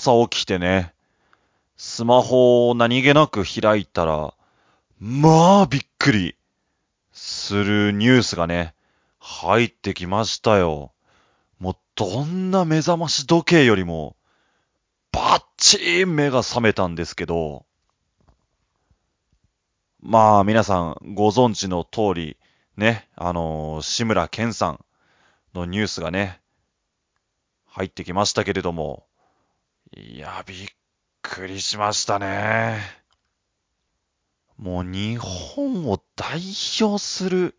朝起きてね、スマホを何気なく開いたら、まあびっくりするニュースがね、入ってきましたよ。もうどんな目覚まし時計よりも、バッチー目が覚めたんですけど、まあ皆さんご存知の通り、ね、あのー、志村けんさんのニュースがね、入ってきましたけれども、いや、びっくりしましたね。もう日本を代表する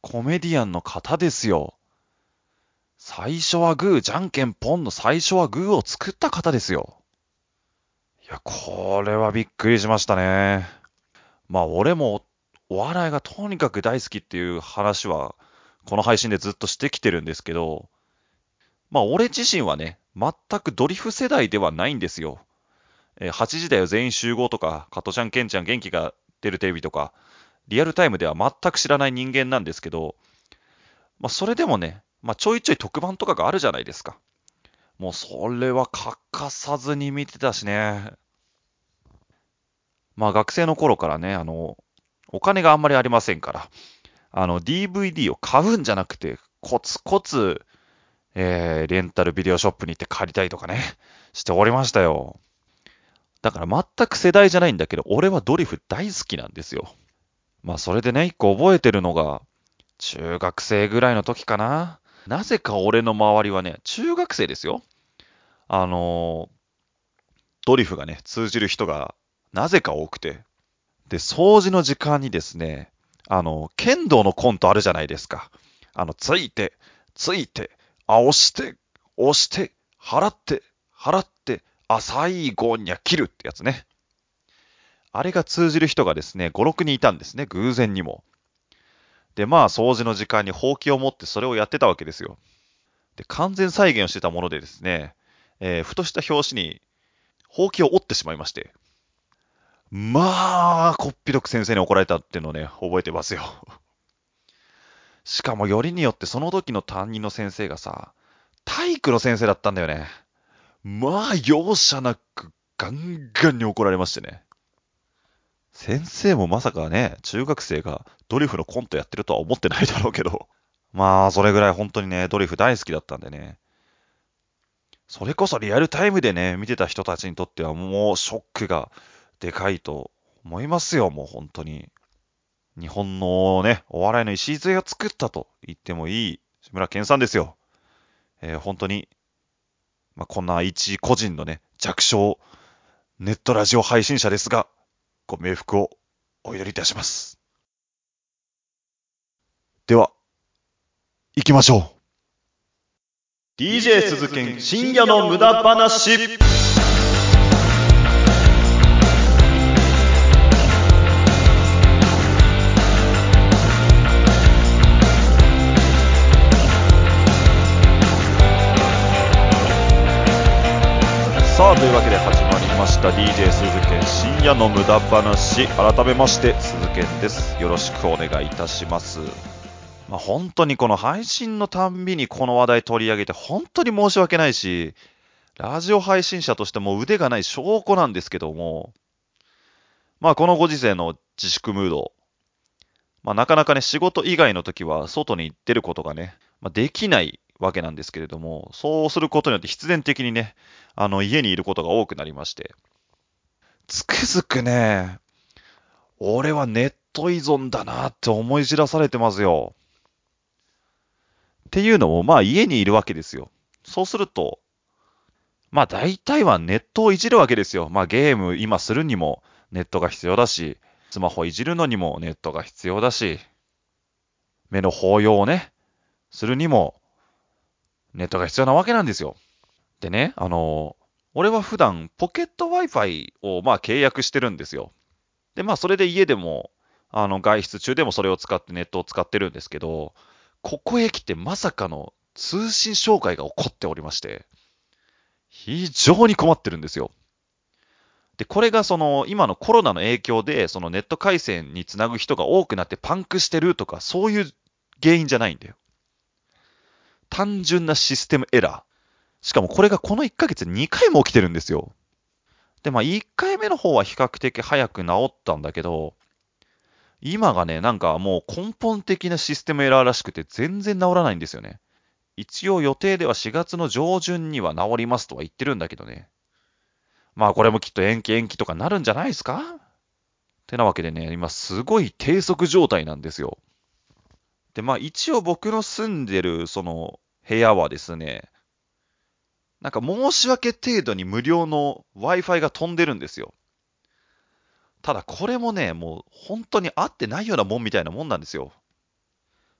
コメディアンの方ですよ。最初はグー、じゃんけんポンの最初はグーを作った方ですよ。いや、これはびっくりしましたね。まあ、俺もお笑いがとにかく大好きっていう話は、この配信でずっとしてきてるんですけど、まあ、俺自身はね、全くドリフ世代ではないんですよ。えー、8時だよ全員集合とか、加トちゃん、ケンちゃん、元気が出るテレビとか、リアルタイムでは全く知らない人間なんですけど、まあ、それでもね、まあ、ちょいちょい特番とかがあるじゃないですか。もうそれは欠かさずに見てたしね。まあ学生の頃からね、あの、お金があんまりありませんから、あの、DVD を買うんじゃなくて、コツコツ、えー、レンタルビデオショップに行って借りたりとかね、しておりましたよ。だから全く世代じゃないんだけど、俺はドリフ大好きなんですよ。まあそれでね、一個覚えてるのが、中学生ぐらいの時かな。なぜか俺の周りはね、中学生ですよ。あのドリフがね、通じる人がなぜか多くて。で、掃除の時間にですね、あの、剣道のコントあるじゃないですか。あの、ついて、ついて、あ、押して、押して、払って、払って、あ、最後には切るってやつね。あれが通じる人がですね、5、6人いたんですね、偶然にも。で、まあ、掃除の時間にほうきを持ってそれをやってたわけですよ。で、完全再現をしてたものでですね、えー、ふとした拍子に、ほうきを折ってしまいまして。まあ、こっぴどく先生に怒られたっていうのをね、覚えてますよ。しかもよりによってその時の担任の先生がさ、体育の先生だったんだよね。まあ、容赦なくガンガンに怒られましてね。先生もまさかね、中学生がドリフのコントやってるとは思ってないだろうけど。まあ、それぐらい本当にね、ドリフ大好きだったんでね。それこそリアルタイムでね、見てた人たちにとってはもうショックがでかいと思いますよ、もう本当に。日本のね、お笑いの礎を作ったと言ってもいい志村けんさんですよ。えー、本当に、まあ、こんな一個人のね、弱小ネットラジオ配信者ですが、ご冥福をお祈りいたします。では、行きましょう。DJ 鈴研深夜の無駄話。した DJ 鈴研深夜の無駄話。改めまして、鈴研です。よろしくお願いいたします。まあ、本当にこの配信のたんびにこの話題取り上げて本当に申し訳ないし、ラジオ配信者としても腕がない証拠なんですけども、まあこのご時世の自粛ムード、まあなかなかね仕事以外の時は外に出ることがね、ま、できないわけなんですけれども、そうすることによって必然的にね、あの、家にいることが多くなりまして、つくづくね、俺はネット依存だなって思い知らされてますよ。っていうのも、まあ家にいるわけですよ。そうすると、まあ大体はネットをいじるわけですよ。まあゲーム今するにもネットが必要だし、スマホいじるのにもネットが必要だし、目の保養をね、するにもネットが必要なわけなんですよ。でね、あの、俺は普段ポケット Wi-Fi をまあ契約してるんですよ。で、まあそれで家でも、あの外出中でもそれを使ってネットを使ってるんですけど、ここへ来てまさかの通信障害が起こっておりまして、非常に困ってるんですよ。で、これがその今のコロナの影響で、そのネット回線につなぐ人が多くなってパンクしてるとか、そういう原因じゃないんだよ。単純なシステムエラー。しかもこれがこの1ヶ月2回も起きてるんですよ。で、まあ1回目の方は比較的早く治ったんだけど、今がね、なんかもう根本的なシステムエラーらしくて全然治らないんですよね。一応予定では4月の上旬には治りますとは言ってるんだけどね。まあこれもきっと延期延期とかなるんじゃないですか？てなわけでね、今すごい低速状態なんですよ。で、まあ一応僕の住んでるその部屋はですね、なんか申し訳程度に無料の Wi-Fi が飛んでるんですよ。ただこれもね、もう本当に合ってないようなもんみたいなもんなんですよ。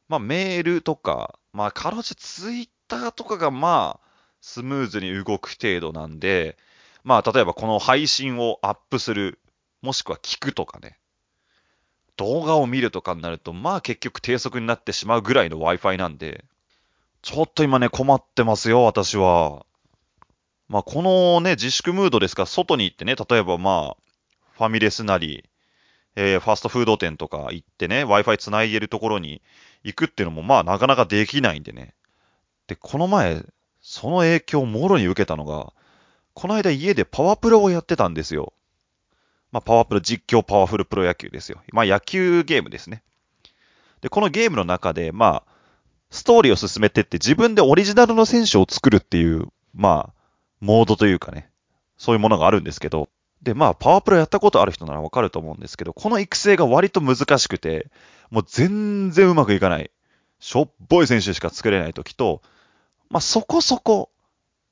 まあメールとか、まあかろうじてツイッターとかがまあスムーズに動く程度なんで、まあ例えばこの配信をアップする、もしくは聞くとかね、動画を見るとかになると、まあ結局低速になってしまうぐらいの Wi-Fi なんで、ちょっと今ね困ってますよ、私は。まあこのね、自粛ムードですから、外に行ってね、例えばまあ、ファミレスなり、えー、ファストフード店とか行ってね、Wi-Fi 繋いでるところに行くっていうのも、まあなかなかできないんでね。で、この前、その影響をもろに受けたのが、この間家でパワプロをやってたんですよ。まあ、パワープロ実況パワフルプロ野球ですよ。まあ、野球ゲームですね。で、このゲームの中で、まあ、ストーリーを進めてって自分でオリジナルの選手を作るっていう、まあ、モードというかね、そういうものがあるんですけど、で、まあ、パワープロやったことある人ならわかると思うんですけど、この育成が割と難しくて、もう全然うまくいかない。しょっぽい選手しか作れない時と、まあ、そこそこ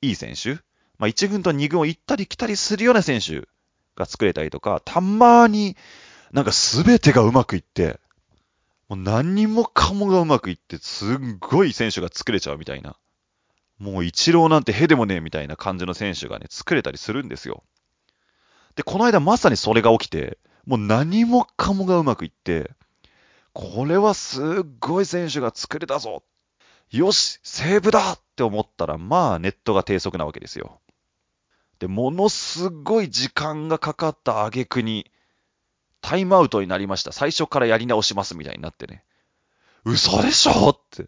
いい選手、まあ、1軍と2軍を行ったり来たりするような選手が作れたりとか、たまになんか全てがうまくいって、もう何もかもがうまくいって、すっごい選手が作れちゃうみたいな。もう一郎なんてへでもねえみたいな感じの選手がね、作れたりするんですよ。で、この間まさにそれが起きて、もう何もかもがうまくいって、これはすっごい選手が作れたぞよしセーブだって思ったら、まあネットが低速なわけですよ。で、ものすごい時間がかかった挙句に、タイムアウトになりました。最初からやり直しますみたいになってね。嘘でしょって。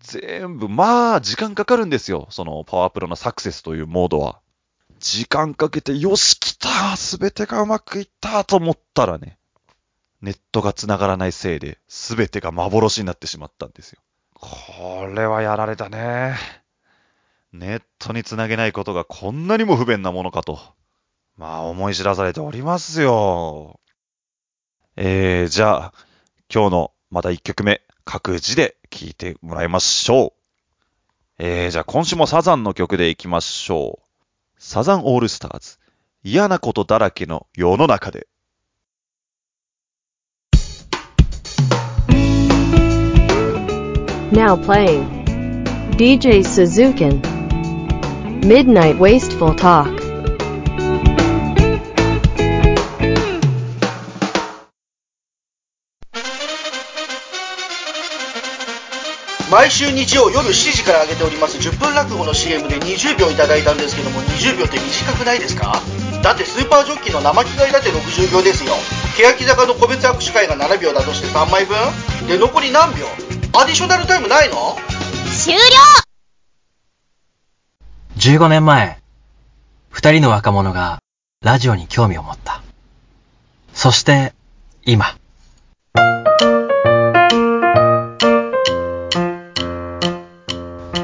全部、まあ、時間かかるんですよ。その、パワープロのサクセスというモードは。時間かけて、よし、来たすべてがうまくいったと思ったらね、ネットが繋がらないせいで、すべてが幻になってしまったんですよ。これはやられたね。ネットに繋げないことがこんなにも不便なものかと。まあ、思い知らされておりますよ。えー、じゃあ、今日のまた一曲目、各自で聴いてもらいましょう。えー、じゃあ今週もサザンの曲でいきましょう。サザンオールスターズ。嫌なことだらけの世の中で。Now playing. DJ Suzuki Midnight Wasteful Talk. 毎週日曜夜7時から上げております10分落語の CM で20秒いただいたんですけども20秒って短くないですか？だってスーパージョッキーの生着替えだって60秒ですよ。欅坂の個別握手会が7秒だとして3枚分？で残り何秒？アディショナルタイムないの？終了15年前、二人の若者がラジオに興味を持った。そして、今。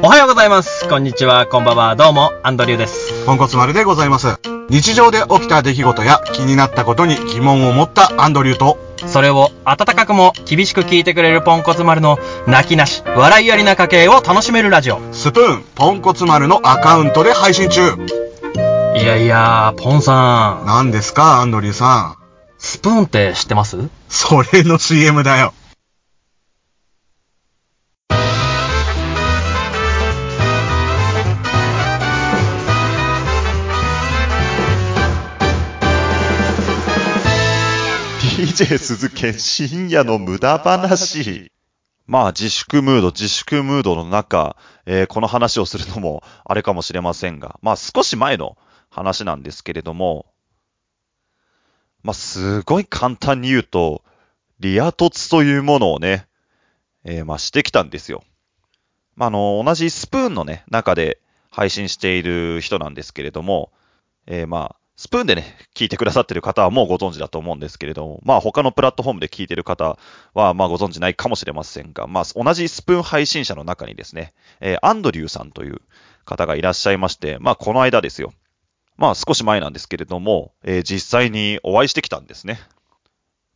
おはようございます。こんにちは、こんばんは。どうも、アンドリューです。ポンコツ丸でございます。日常で起きた出来事や気になったことに疑問を持ったアンドリューと、それを温かくも厳しく聞いてくれるポンコツ丸の泣きなし、笑いありな家計を楽しめるラジオ。スプーン、ポンコツ丸のアカウントで配信中。いやいや、ポンさん。何ですか、アンドリューさん。スプーンって知ってます？それの CM だよ。DJ 鈴研深夜の無駄話。まあ自粛ムード、自粛ムードの中、えーこの話をするのもあれかもしれませんが、まあ少し前の話なんですけれども、まあすごい簡単に言うと、リア凸というものをね、えーまあしてきたんですよ。まあ、あの、同じスプーンのね、中で配信している人なんですけれども、えーまあ、スプーンでね、聞いてくださってる方はもうご存知だと思うんですけれども、まあ他のプラットフォームで聞いてる方はまあご存知ないかもしれませんが、まあ同じスプーン配信者の中にですね、えーアンドリューさんという方がいらっしゃいまして、まあこの間ですよ。まあ少し前なんですけれども、えー実際にお会いしてきたんですね。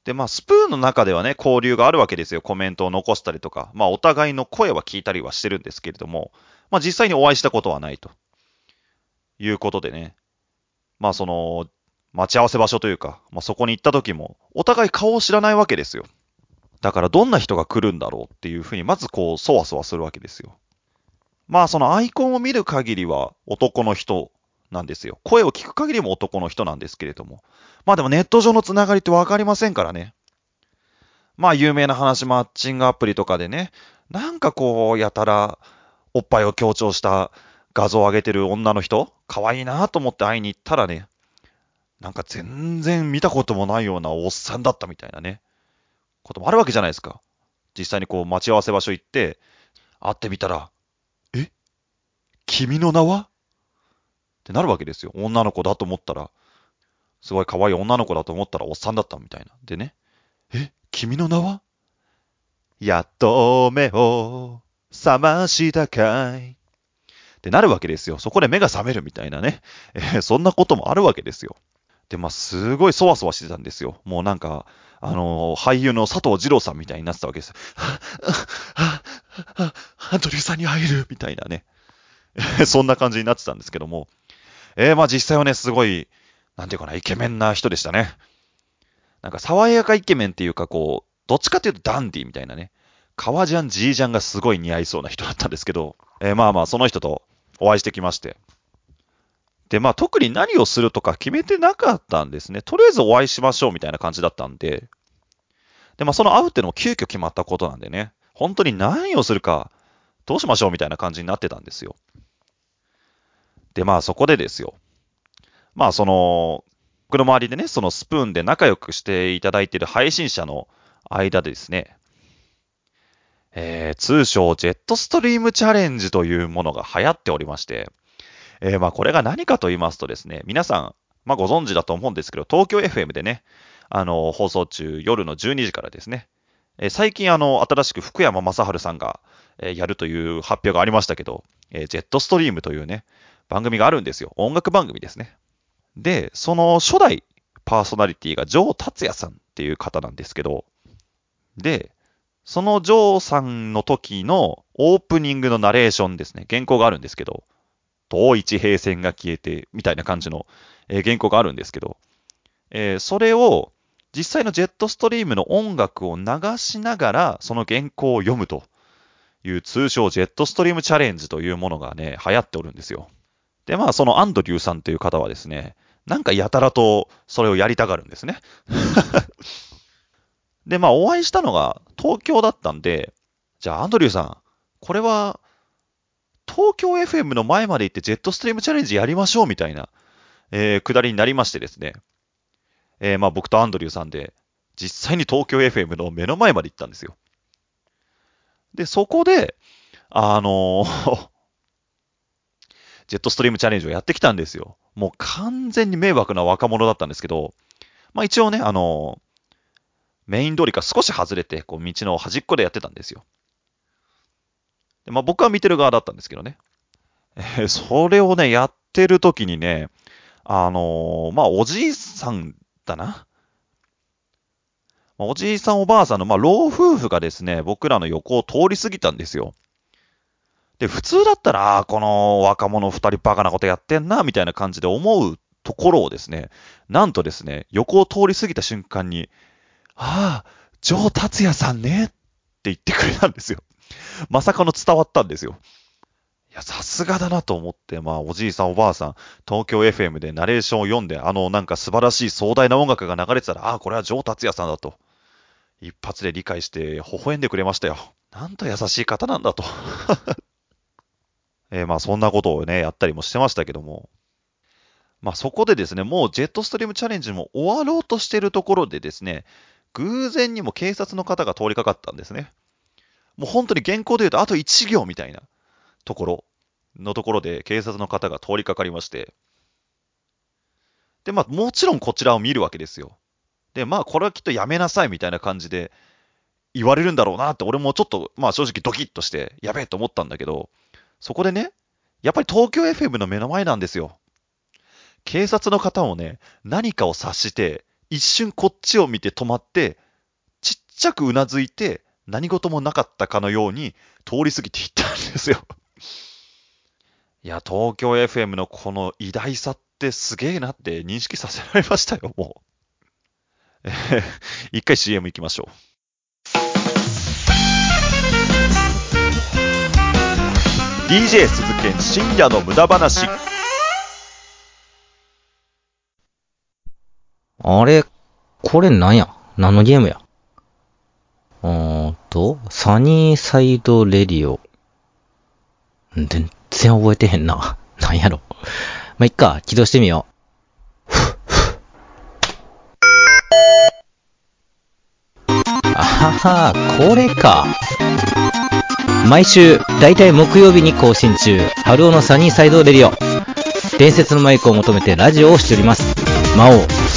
で、まあスプーンの中ではね、交流があるわけですよ。コメントを残したりとか、まあお互いの声は聞いたりはしてるんですけれども、まあ実際にお会いしたことはないと。いうことでね、まあその、待ち合わせ場所というか、まあそこに行った時も、お互い顔を知らないわけですよ。だからどんな人が来るんだろうっていうふうに、まずこう、そわそわするわけですよ。まあそのアイコンを見る限りは男の人なんですよ。声を聞く限りも男の人なんですけれども。まあでもネット上のつながりってわかりませんからね。まあ有名な話、マッチングアプリとかでね、なんかこう、やたら、おっぱいを強調した画像を上げてる女の人、可愛いなと思って会いに行ったらね、なんか全然見たこともないようなおっさんだったみたいなね、こともあるわけじゃないですか。実際にこう待ち合わせ場所行って、会ってみたら、え？君の名は？ってなるわけですよ。女の子だと思ったら、すごい可愛い女の子だと思ったらおっさんだったみたいな。でね、え？君の名は？やっと目を覚ましたかい。ってなるわけですよ。そこで目が覚めるみたいなね。えーそんなこともあるわけですよ。で、まあ、すごいそわそわしてたんですよ。もうなんか、あのー俳優の佐藤二郎さんみたいになってたわけですよ。アンドリューさんに会えるみたいなね。そんな感じになってたんですけども。えーまあ実際はね、すごい、なんていうかな、イケメンな人でしたね。なんか、爽やかイケメンっていうか、こう、どっちかっていうとダンディみたいなね。革ジャン、ジージャンがすごい似合いそうな人だったんですけど、えーまあまあ、その人とお会いしてきまして。で、まあ、特に何をするとか決めてなかったんですね。とりあえずお会いしましょうみたいな感じだったんで。で、まあ、その会うっていうのも急遽決まったことなんでね。本当に何をするか、どうしましょうみたいな感じになってたんですよ。で、まあ、そこでですよ。まあ、その、僕の周りでね、そのスプーンで仲良くしていただいている配信者の間でですね、えー通称ジェットストリームチャレンジというものが流行っておりまして、えーまあこれが何かと言いますとですね、皆さん、まあご存知だと思うんですけど、東京 FM でね、あの、放送中夜の12時からですね、えー最近あの、新しく福山雅治さんが、えーやるという発表がありましたけど、えージェットストリームというね、番組があるんですよ。音楽番組ですね。で、その初代パーソナリティがジョー達也さんっていう方なんですけど、で、そのジョーさんの時のオープニングのナレーションですね、原稿があるんですけど、遠い地平線が消えて、みたいな感じの、えー原稿があるんですけど、えーそれを実際のジェットストリームの音楽を流しながら、その原稿を読むという通称ジェットストリームチャレンジというものがね、流行っておるんですよ。で、まあ、そのアンドリューさんという方はですね、なんかやたらとそれをやりたがるんですね。で、まあ、お会いしたのが東京だったんで、じゃあ、アンドリューさん、これは、東京 FM の前まで行ってジェットストリームチャレンジやりましょうみたいな、えー、くだりになりましてですね。えーまあ、僕とアンドリューさんで、実際に東京 FM の目の前まで行ったんですよ。で、そこで、あのージェットストリームチャレンジをやってきたんですよ。もう完全に迷惑な若者だったんですけど、まあ一応ね、あのメイン通りから少し外れて、こう道の端っこでやってたんですよ。でまあ僕は見てる側だったんですけどね。えーそれをね、やってる時にね、あのーまあおじいさんだな。まあおじいさんおばあさんの、まあ老夫婦がですね、僕らの横を通り過ぎたんですよ。で、普通だったら、この若者二人バカなことやってんな、みたいな感じで思うところをですね、なんとですね、横を通り過ぎた瞬間に、ああ、ジョー達也さんねって言ってくれたんですよ。まさかの伝わったんですよ。いや、さすがだなと思って、まあ、おじいさんおばあさん、東京 FM でナレーションを読んで、あの、なんか素晴らしい壮大な音楽が流れてたら、ああ、これはジョー達也さんだと。一発で理解して、微笑んでくれましたよ。なんと優しい方なんだと。えーまあ、そんなことをね、やったりもしてましたけども。まあ、そこでですね、もうジェットストリームチャレンジも終わろうとしてるところでですね、偶然にも警察の方が通りかかったんですね。もう本当に原稿で言うとあと1行みたいな。ところのところで警察の方が通りかかりまして、で、まあ、もちろんこちらを見るわけですよ。で、まあ、これはきっとやめなさいみたいな感じで言われるんだろうなって、俺もちょっと、まあ、正直ドキッとして、やべえと思ったんだけど、そこでね、やっぱり東京 FM の目の前なんですよ。警察の方もね、何かを察して、一瞬こっちを見て止まって、ちっちゃくうなずいて、何事もなかったかのように通り過ぎていったんですよ。いや、東京 FM のこの偉大さってすげえなって認識させられましたよ、もう。え ー一回 CM 行きましょう。DJ 鈴研深夜の無駄話。あれ、これなんや？何のゲームや？うーんと、サニーサイドレディオ。全然覚えてへんな。なんやろ。ま、いっか、起動してみよう。あはは、これか。毎週、だいたい木曜日に更新中、春尾のサニーサイドレディオ。伝説のマイクを求めてラジオをしております。魔王、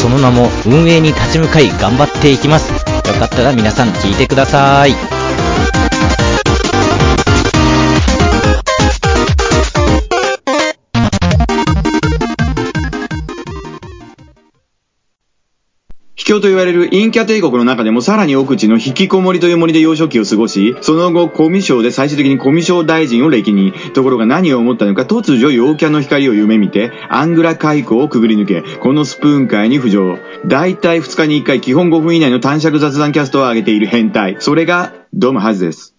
その名も運営に立ち向かい頑張っていきます。よかったら皆さん聞いてください。教と言われる陰キャ帝国の中でもさらに奥地の引きこもりという森で幼少期を過ごし、その後、コミュ障で最終的にコミュ障大臣を歴任、ところが何を思ったのか突如陽キャの光を夢見て、アングラ海溝をくぐり抜け、このスプーン界に浮上。大体2日に1回基本5分以内の短尺雑談キャストを上げている変態。それが、ドムハズです。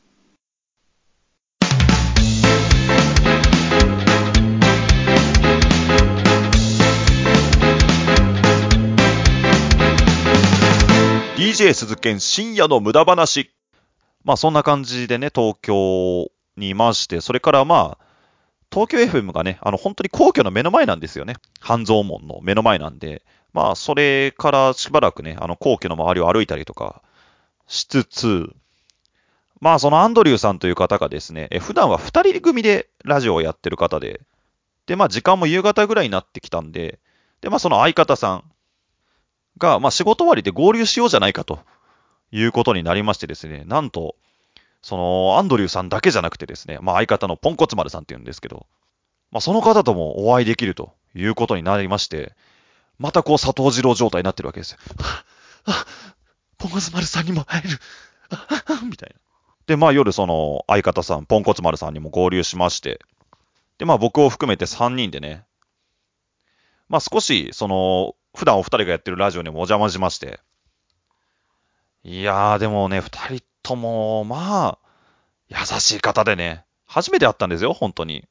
DJ 鈴研深夜の無駄話。まあそんな感じでね、東京にいまして、それからまあ、東京 FM がね、あの本当に皇居の目の前なんですよね。半蔵門の目の前なんで、まあそれからしばらくね、あの皇居の周りを歩いたりとかしつつ、まあそのアンドリューさんという方がですね、え普段は二人組でラジオをやってる方で、でまあ時間も夕方ぐらいになってきたんで、でまあその相方さんが、まあ仕事終わりで合流しようじゃないかということになりましてですね、なんと、そのアンドリューさんだけじゃなくてですね、まあ相方のポンコツ丸さんっていうんですけど、まあその方ともお会いできるということになりまして、またこう佐藤二郎状態になってるわけですよ。あ、ポンコツ丸さんにも会える。みたいな。で、まあ夜その相方さん、ポンコツ丸さんにも合流しまして、で、まあ僕を含めて3人でね、まあ少し、その、普段お二人がやってるラジオにもお邪魔しまして、いやー、でもね、二人とも、まあ、優しい方でね、初めて会ったんですよ、本当に。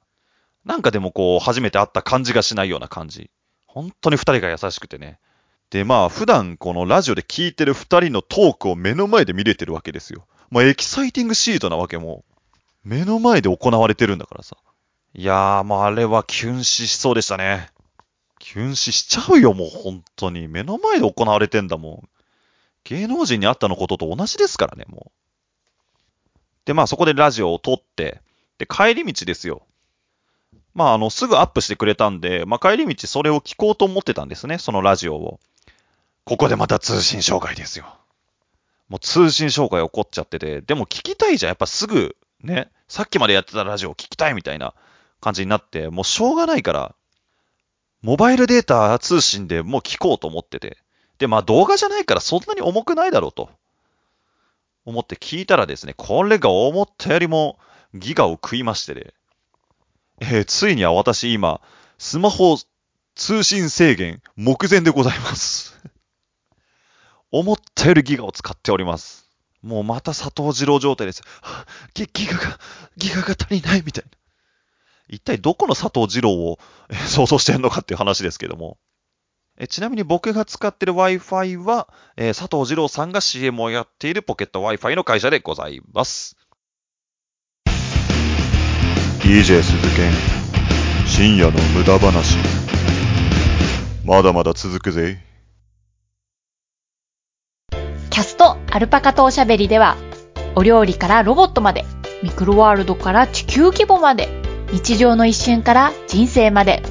なんかでもこう、初めて会った感じがしないような感じ。本当に二人が優しくてね。で、まあ、普段このラジオで聞いてる二人のトークを目の前で見れてるわけですよ。まあ、エキサイティングシートなわけも、目の前で行われてるんだからさ。いやー、まあ、あれはキュンしそうでしたね。キュン死しちゃうよ、もう本当に。目の前で行われてんだもん。芸能人に会ったのことと同じですからね、もう。で、まあそこでラジオを撮って、で、帰り道ですよ。まああの、すぐアップしてくれたんで、まあ帰り道それを聞こうと思ってたんですね、そのラジオを。ここでまた通信障害ですよ。もう通信障害起こっちゃってて、でも聞きたいじゃん。やっぱすぐ、ね、さっきまでやってたラジオを聞きたいみたいな感じになって、もうしょうがないから、モバイルデータ通信でもう聞こうと思ってて。で、まあ動画じゃないからそんなに重くないだろうと。思って聞いたらですね、これが思ったよりもギガを食いましてね。えーついには私今、スマホ通信制限目前でございます。思ったよりギガを使っております。もうまた佐藤二郎状態です。ギギガが、ギガが足りないみたいな。一体どこの佐藤二郎をえー 想像してんのかっていう話ですけども。えちなみに僕が使ってる Wi-Fi は、えー佐藤二郎さんが CM をやっているポケット Wi-Fi の会社でございます。DJ 鈴研、深夜の無駄話。まだまだ続くぜ。キャストアルパカとおしゃべりでは、お料理からロボットまで、ミクロワールドから地球規模まで、日常の一瞬から人生まで、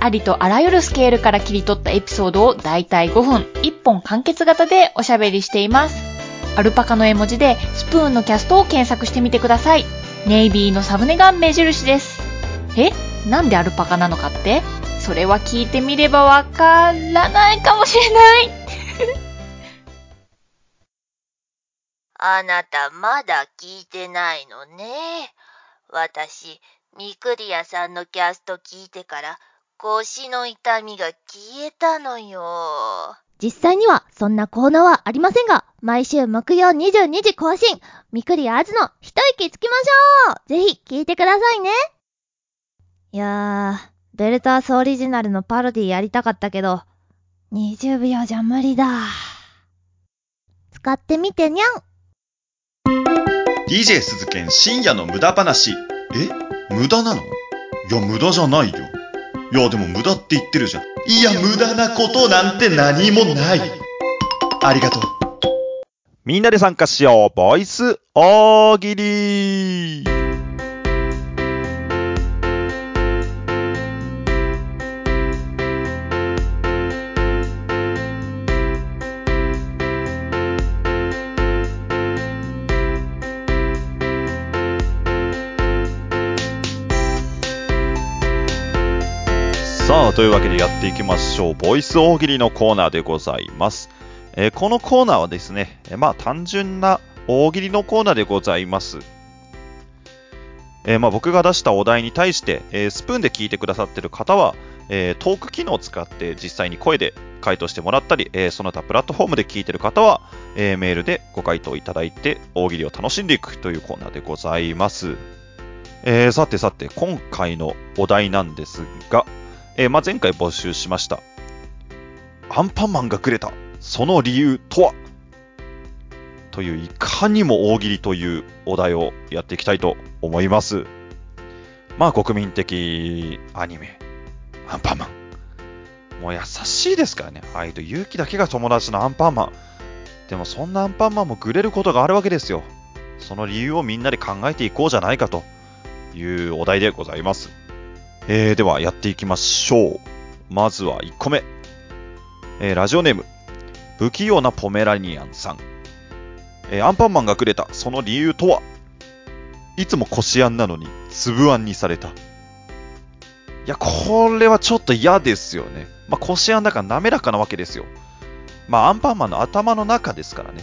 ありとあらゆるスケールから切り取ったエピソードをだいたい5分、1本完結型でおしゃべりしています。アルパカの絵文字でスプーンのキャストを検索してみてください。ネイビーのサムネが目印です。え？なんでアルパカなのかって？それは聞いてみればわからないかもしれない。あなたまだ聞いてないのね。私、ミクリアさんのキャスト聞いてから腰の痛みが消えたのよ。実際にはそんなコーナーはありませんが、毎週木曜22時更新、みくりあずの一息つきましょうぜひ聞いてくださいねいやー、ベルタースオリジナルのパロディやりたかったけど、20秒じゃ無理だ。使ってみてにゃん DJ 鈴研深夜の無駄話。え？無駄なの？いや、無駄じゃないよ。いや、でも無駄って言ってるじゃん。いや、無駄なことなんて何もない。ありがとう。みんなで参加しよう。ボイス大喜利。というわけでやっていきましょう。ボイス大喜利のコーナーでございます。えーこのコーナーはですね、えーまあ単純な大喜利のコーナーでございます。えーまあ僕が出したお題に対して、えースプーンで聞いてくださっている方は、えートーク機能を使って実際に声で回答してもらったり、えーその他プラットフォームで聞いている方は、えーメールでご回答いただいて大喜利を楽しんでいくというコーナーでございます。えーさてさて、今回のお題なんですが、えーまあ、前回募集しました。アンパンマンがくれた。その理由とは？という、いかにも大喜利というお題をやっていきたいと思います。まあ、国民的アニメ、アンパンマン。もう優しいですからね。愛と勇気だけが友達のアンパンマン。でも、そんなアンパンマンもぐれることがあるわけですよ。その理由をみんなで考えていこうじゃないかというお題でございます。えー、ではやっていきましょう。まずは1個目。えーラジオネーム、不器用なポメラニアンさん。えーアンパンマンがくれた、その理由とは？いつもこしあんなのに、粒あんにされた。いや、これはちょっと嫌ですよね。まあ、こしあんだから滑らかなわけですよ。まあ、アンパンマンの頭の中ですからね。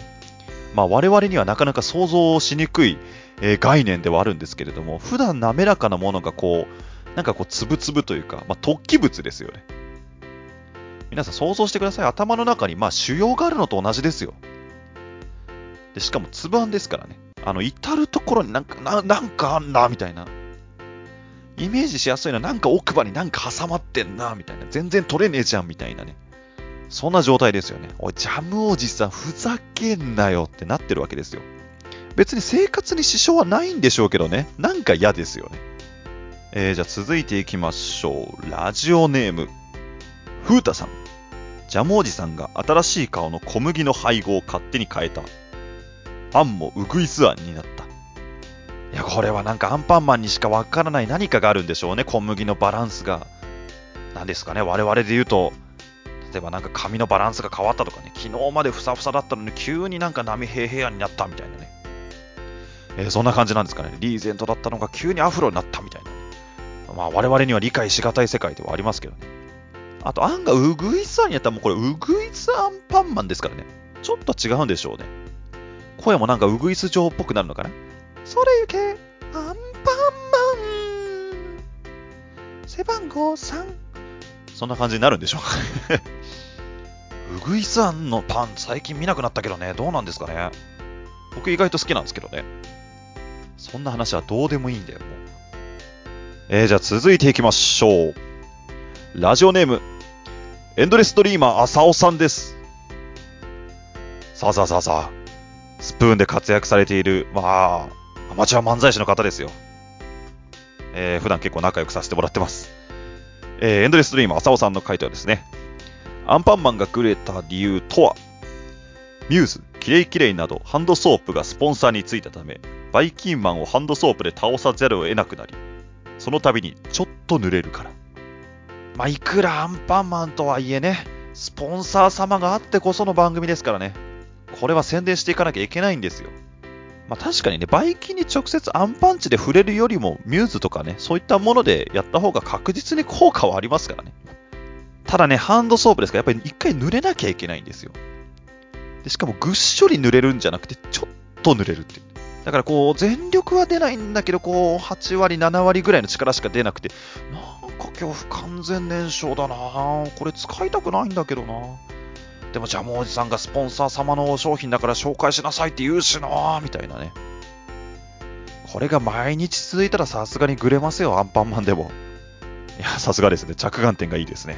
まあ、我々にはなかなか想像しにくい、えー概念ではあるんですけれども、普段滑らかなものがこう、なんかこう、つぶつぶというか、まあ、突起物ですよね。皆さん想像してください。頭の中に、まあ、腫瘍があるのと同じですよ。で、しかも粒あんですからね。あの、至るところになんか、ななんかあんな、みたいな。イメージしやすいのは、なんか奥歯になんか挟まってんな、みたいな。全然取れねえじゃん、みたいなね。そんな状態ですよね。おい、ジャムおじさん、ふざけんなよってなってるわけですよ。別に生活に支障はないんでしょうけどね。なんか嫌ですよね。えー、じゃあ続いていきましょう。ラジオネーム、ふうたさん。ジャムおじさんが新しい顔の小麦の配合を勝手に変えた。あんもウグイスあんになった。いや、これはなんかアンパンマンにしかわからない何かがあるんでしょうね。小麦のバランスが。なんですかね。我々で言うと、例えばなんか髪のバランスが変わったとかね。昨日までふさふさだったのに急になんか波平平安になったみたいなね。えーそんな感じなんですかね。リーゼントだったのが急にアフロになったみたいな。まあ我々には理解しがたい世界ではありますけどね。あと、あんがウグイスアンやったらもうこれウグイスアンパンマンですからね。ちょっと違うんでしょうね。声もなんかウグイス状っぽくなるのかな。それゆけ、アンパンマン。背番号3。そんな感じになるんでしょうか。ウグイスアンのパン最近見なくなったけどね、どうなんですかね。僕意外と好きなんですけどね。そんな話はどうでもいいんだよ、もう。えー、じゃあ続いていきましょう。ラジオネーム、エンドレスドリーマー浅尾さんです。さあさあさあさあ、スプーンで活躍されている、まあ、アマチュア漫才師の方ですよ。えー、普段結構仲良くさせてもらってます。えー、エンドレスドリーマー浅尾さんの回答はですね、アンパンマンがくれた理由とは、ミューズ、キレイキレイなどハンドソープがスポンサーについたため、バイキンマンをハンドソープで倒さざるを得なくなり、その度にちょっと濡れるから。まあ、いくらアンパンマンとはいえね、スポンサー様があってこその番組ですからね。これは宣伝していかなきゃいけないんですよ。まあ確かにね、バイキンに直接アンパンチで触れるよりも、ミューズとかね、そういったものでやった方が確実に効果はありますからね。ただね、ハンドソープですから、やっぱり一回濡れなきゃいけないんですよ。でしかもぐっしょり濡れるんじゃなくて、ちょっと濡れるっていう。だからこう、全力は出ないんだけど、こう、8割、7割ぐらいの力しか出なくて、なんか今日不完全燃焼だなこれ使いたくないんだけどなでもジャムおじさんがスポンサー様の商品だから紹介しなさいって言うしなみたいなね。これが毎日続いたらさすがにグレますよ、アンパンマンでも。いや、さすがですね。着眼点がいいですね。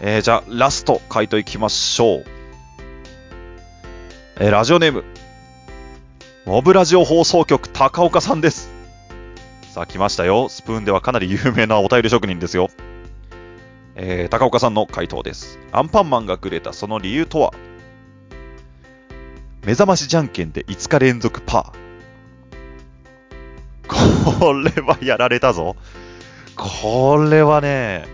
えー、じゃあ、ラスト、回答いきましょう。えー、ラジオネーム、モブラジオ放送局、高岡さんです。さあ、来ましたよ。スプーンではかなり有名なお便り職人ですよ。えー、高岡さんの回答です。アンパンマンがくれたその理由とは？目覚ましじゃんけんで5日連続パー。これはやられたぞ。これはね、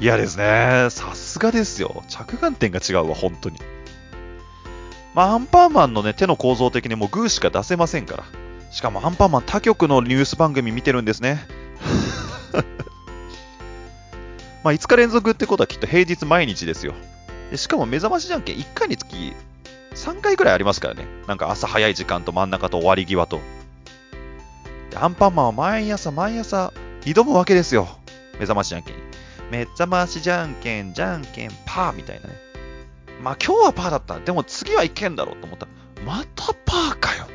嫌ですね。さすがですよ。着眼点が違うわ、本当に。まあ、アンパンマンのね、手の構造的にもうグーしか出せませんから。しかもアンパンマン他局のニュース番組見てるんですね。まあ、5日連続ってことはきっと平日毎日ですよ。でしかも目覚ましじゃんけん1回につき3回ぐらいありますからね。なんか朝早い時間と真ん中と終わり際と。でアンパンマンは毎朝毎朝挑むわけですよ。目覚ましじゃんけんに。目覚ましじゃんけん、じゃんけん、パーみたいなね。まあ今日はパーだった。でも次はいけんだろうと思ったら、またパーかよ。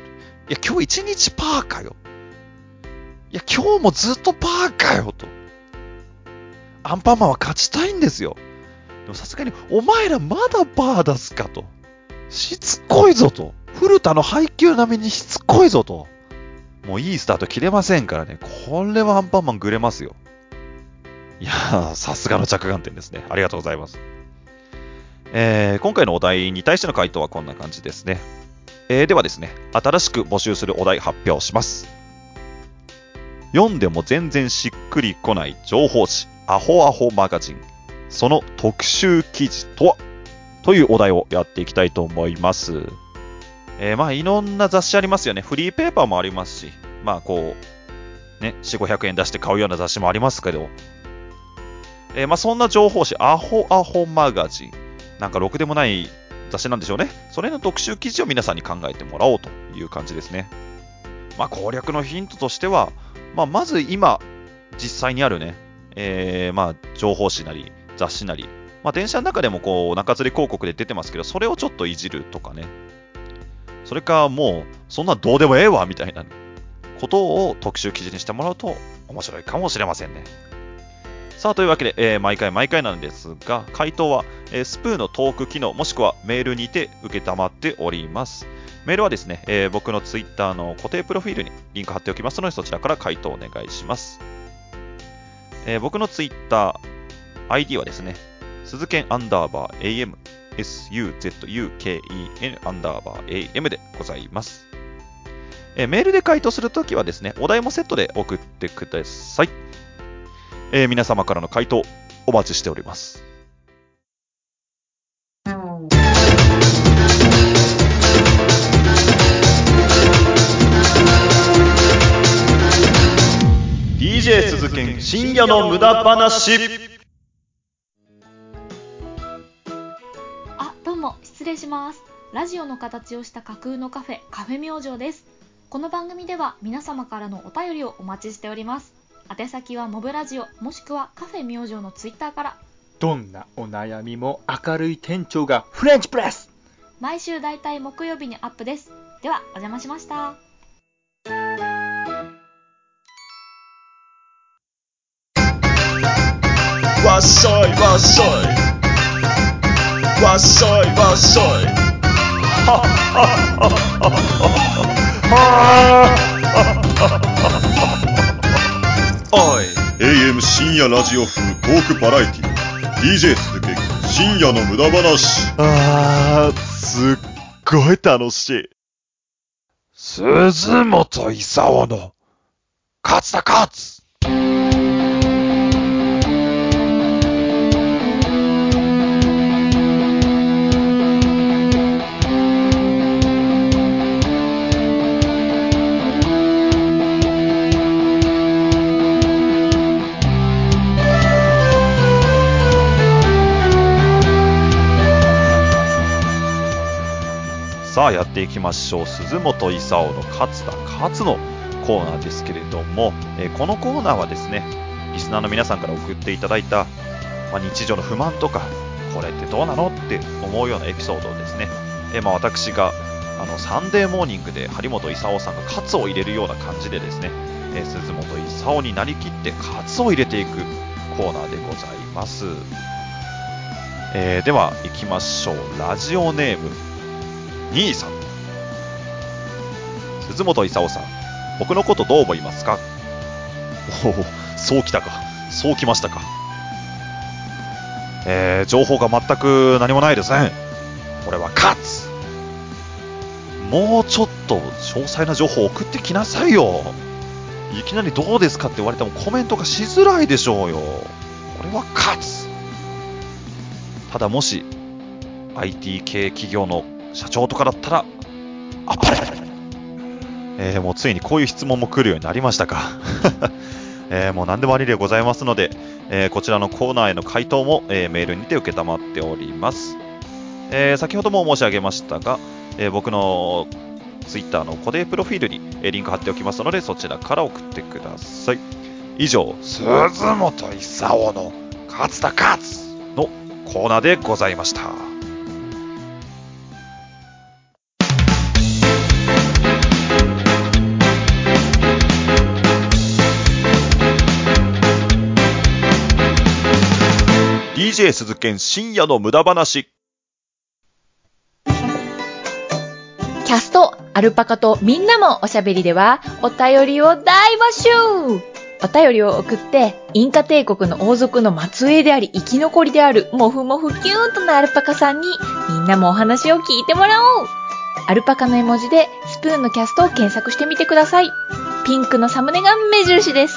いや今日一日パーかよ。いや今日もずっとパーかよと。アンパンマンは勝ちたいんですよ。でもさすがに、お前らまだパー出すかと。しつこいぞと。古田の配球並みにしつこいぞと。もういいスタート切れませんからね。これはアンパンマンぐれますよ。いやー、さすがの着眼点ですね。ありがとうございます。えー、今回のお題に対しての回答はこんな感じですね。えー、ではですね、新しく募集するお題発表します。読んでも全然しっくりこない情報誌、アホアホマガジン。その特集記事とは？というお題をやっていきたいと思います。えー、まあ、いろんな雑誌ありますよね。フリーペーパーもありますし、まあ、こう、ね、4、500円出して買うような雑誌もありますけど、えー、まあ、そんな情報誌、アホアホマガジン。なんかろくでもない雑誌なんでしょうね。それの特集記事を皆さんに考えてもらおうという感じですね。まあ、攻略のヒントとしては、まあ、まず今、実際にあるね、えー、まあ、情報誌なり、雑誌なり、まあ、電車の中でもこう、中吊り広告で出てますけど、それをちょっといじるとかね。それか、もう、そんなどうでもええわ、みたいなことを特集記事にしてもらうと面白いかもしれませんね。さあ、というわけで、えー毎回毎回なんですが、回答は、えースプーンのトーク機能、もしくはメールにて受けたまっております。メールはですね、えー僕のツイッターの固定プロフィールにリンク貼っておきますので、そちらから回答お願いします。え僕のツイッター、ID はですね、鈴剣アンダーバー AM、SUZUKEN アンダーバー AM でございます。えメールで回答するときはですね、お題もセットで送ってください。えー皆様からの回答お待ちしております。DJ 鈴剣深夜の無駄話あ、どうも、失礼します。ラジオの形をした架空のカフェ、カフェ明星です。この番組では皆様からのお便りをお待ちしております。宛先はモブラジオ、もしくはカフェ明星のツイッターから、どんなお悩みも明るい店長がフレンチプレス毎週だいたい木曜日にアップです。では、お邪魔しました。わっしょいわっしょいわっしょいわっしょいはっはっはっはおい。AM 深夜ラジオ風トークバラエティ。DJ 鈴木深夜の無駄話。あー、すっごい楽しい。鈴本勲の、勝田勝さあやっていきましょう。鈴本勲の勝田勝のコーナーですけれども、えーこのコーナーはですねリスナーの皆さんから送っていただいた、まあ、日常の不満とかこれってどうなのって思うようなエピソードをですね、えーまあ、私があのサンデーモーニングで張本勲さんがカツを入れるような感じでですね、えー鈴本勲になりきってカツを入れていくコーナーでございます、えーでは行きましょう。ラジオネーム兄さん。鈴本勲さん。僕のことどう思いますか？おおそうきたか。そうきましたか。えー情報が全く何もないですね。これはカツ。もうちょっと詳細な情報を送ってきなさいよ。いきなりどうですかって言われてもコメントがしづらいでしょうよ。これはカツ。ただもし IT 系企業の社長とかだったらあっぱれえーもうついにこういう質問も来るようになりましたか、えーもう何でもありでございますので、えーこちらのコーナーへの回答も、えメールにて受けたまっております、え先ほども申し上げましたが、え僕のツイッターの固定プロフィールに、えリンク貼っておきますのでそちらから送ってください。以上鈴本勲の勝田勝のコーナーでございました「DJ 鈴研深夜の無駄話」キャスト、アルパカとみんなもおしゃべりでは、お便りを大募集お便りを送って、インカ帝国の王族の末裔であり、生き残りである、もふもふキューンとなアルパカさんに、みんなもお話を聞いてもらおうアルパカの絵文字で、スプーンのキャストを検索してみてください。ピンクのサムネが目印です。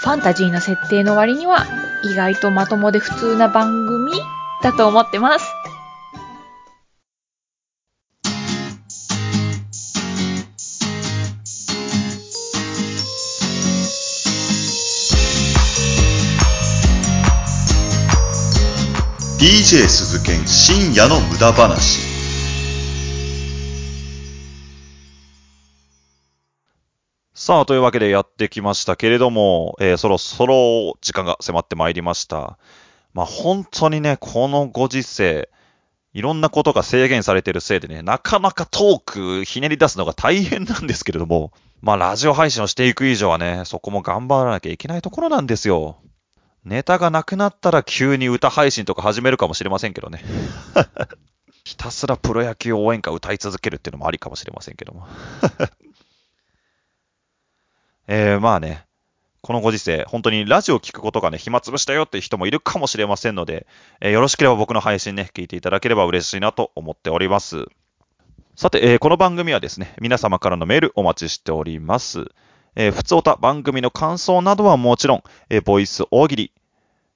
ファンタジーな設定の割には、意外とまともで普通な番組だと思ってます。ー DJ 鈴研深夜の無駄話さあ、というわけでやってきましたけれども、えーそろそろ時間が迫ってまいりました。まあ本当にね、このご時世、いろんなことが制限されてるせいでね、なかなかトークひねり出すのが大変なんですけれども、まあラジオ配信をしていく以上はね、そこも頑張らなきゃいけないところなんですよ。ネタがなくなったら急に歌配信とか始めるかもしれませんけどね。ひたすらプロ野球応援歌歌い続けるっていうのもありかもしれませんけども。えー、まあね、このご時世、本当にラジオを聞くことがね、暇つぶしたよっていう人もいるかもしれませんので、えーよろしければ僕の配信ね、聞いていただければ嬉しいなと思っております。さて、えーこの番組はですね、皆様からのメールお待ちしております。えー、普通おた番組の感想などはもちろん、えーボイス大喜利、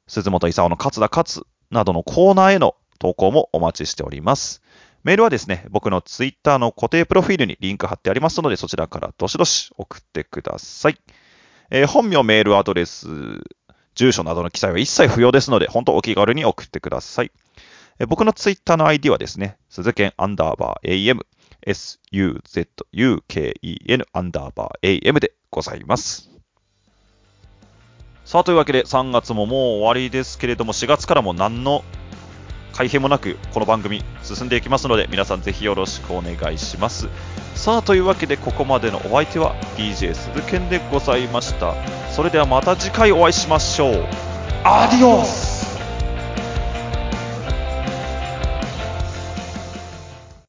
鈴本勲の勝田勝などのコーナーへの投稿もお待ちしております。メールはですね、僕のツイッターの固定プロフィールにリンク貼ってありますので、そちらからどしどし送ってください。えー本名、メールアドレス、住所などの記載は一切不要ですので、本当お気軽に送ってください。えー僕のツイッターの ID はですね、鈴剣アンダーバー AM、suzuken アンダーバー AM でございます。さあ、というわけで3月ももう終わりですけれども、4月からも何の改変もなくこの番組進んでいきますので皆さんぜひよろしくお願いします。さあというわけでここまでのお相手は DJ 鈴剣でございました。それではまた次回お会いしましょう。アディオス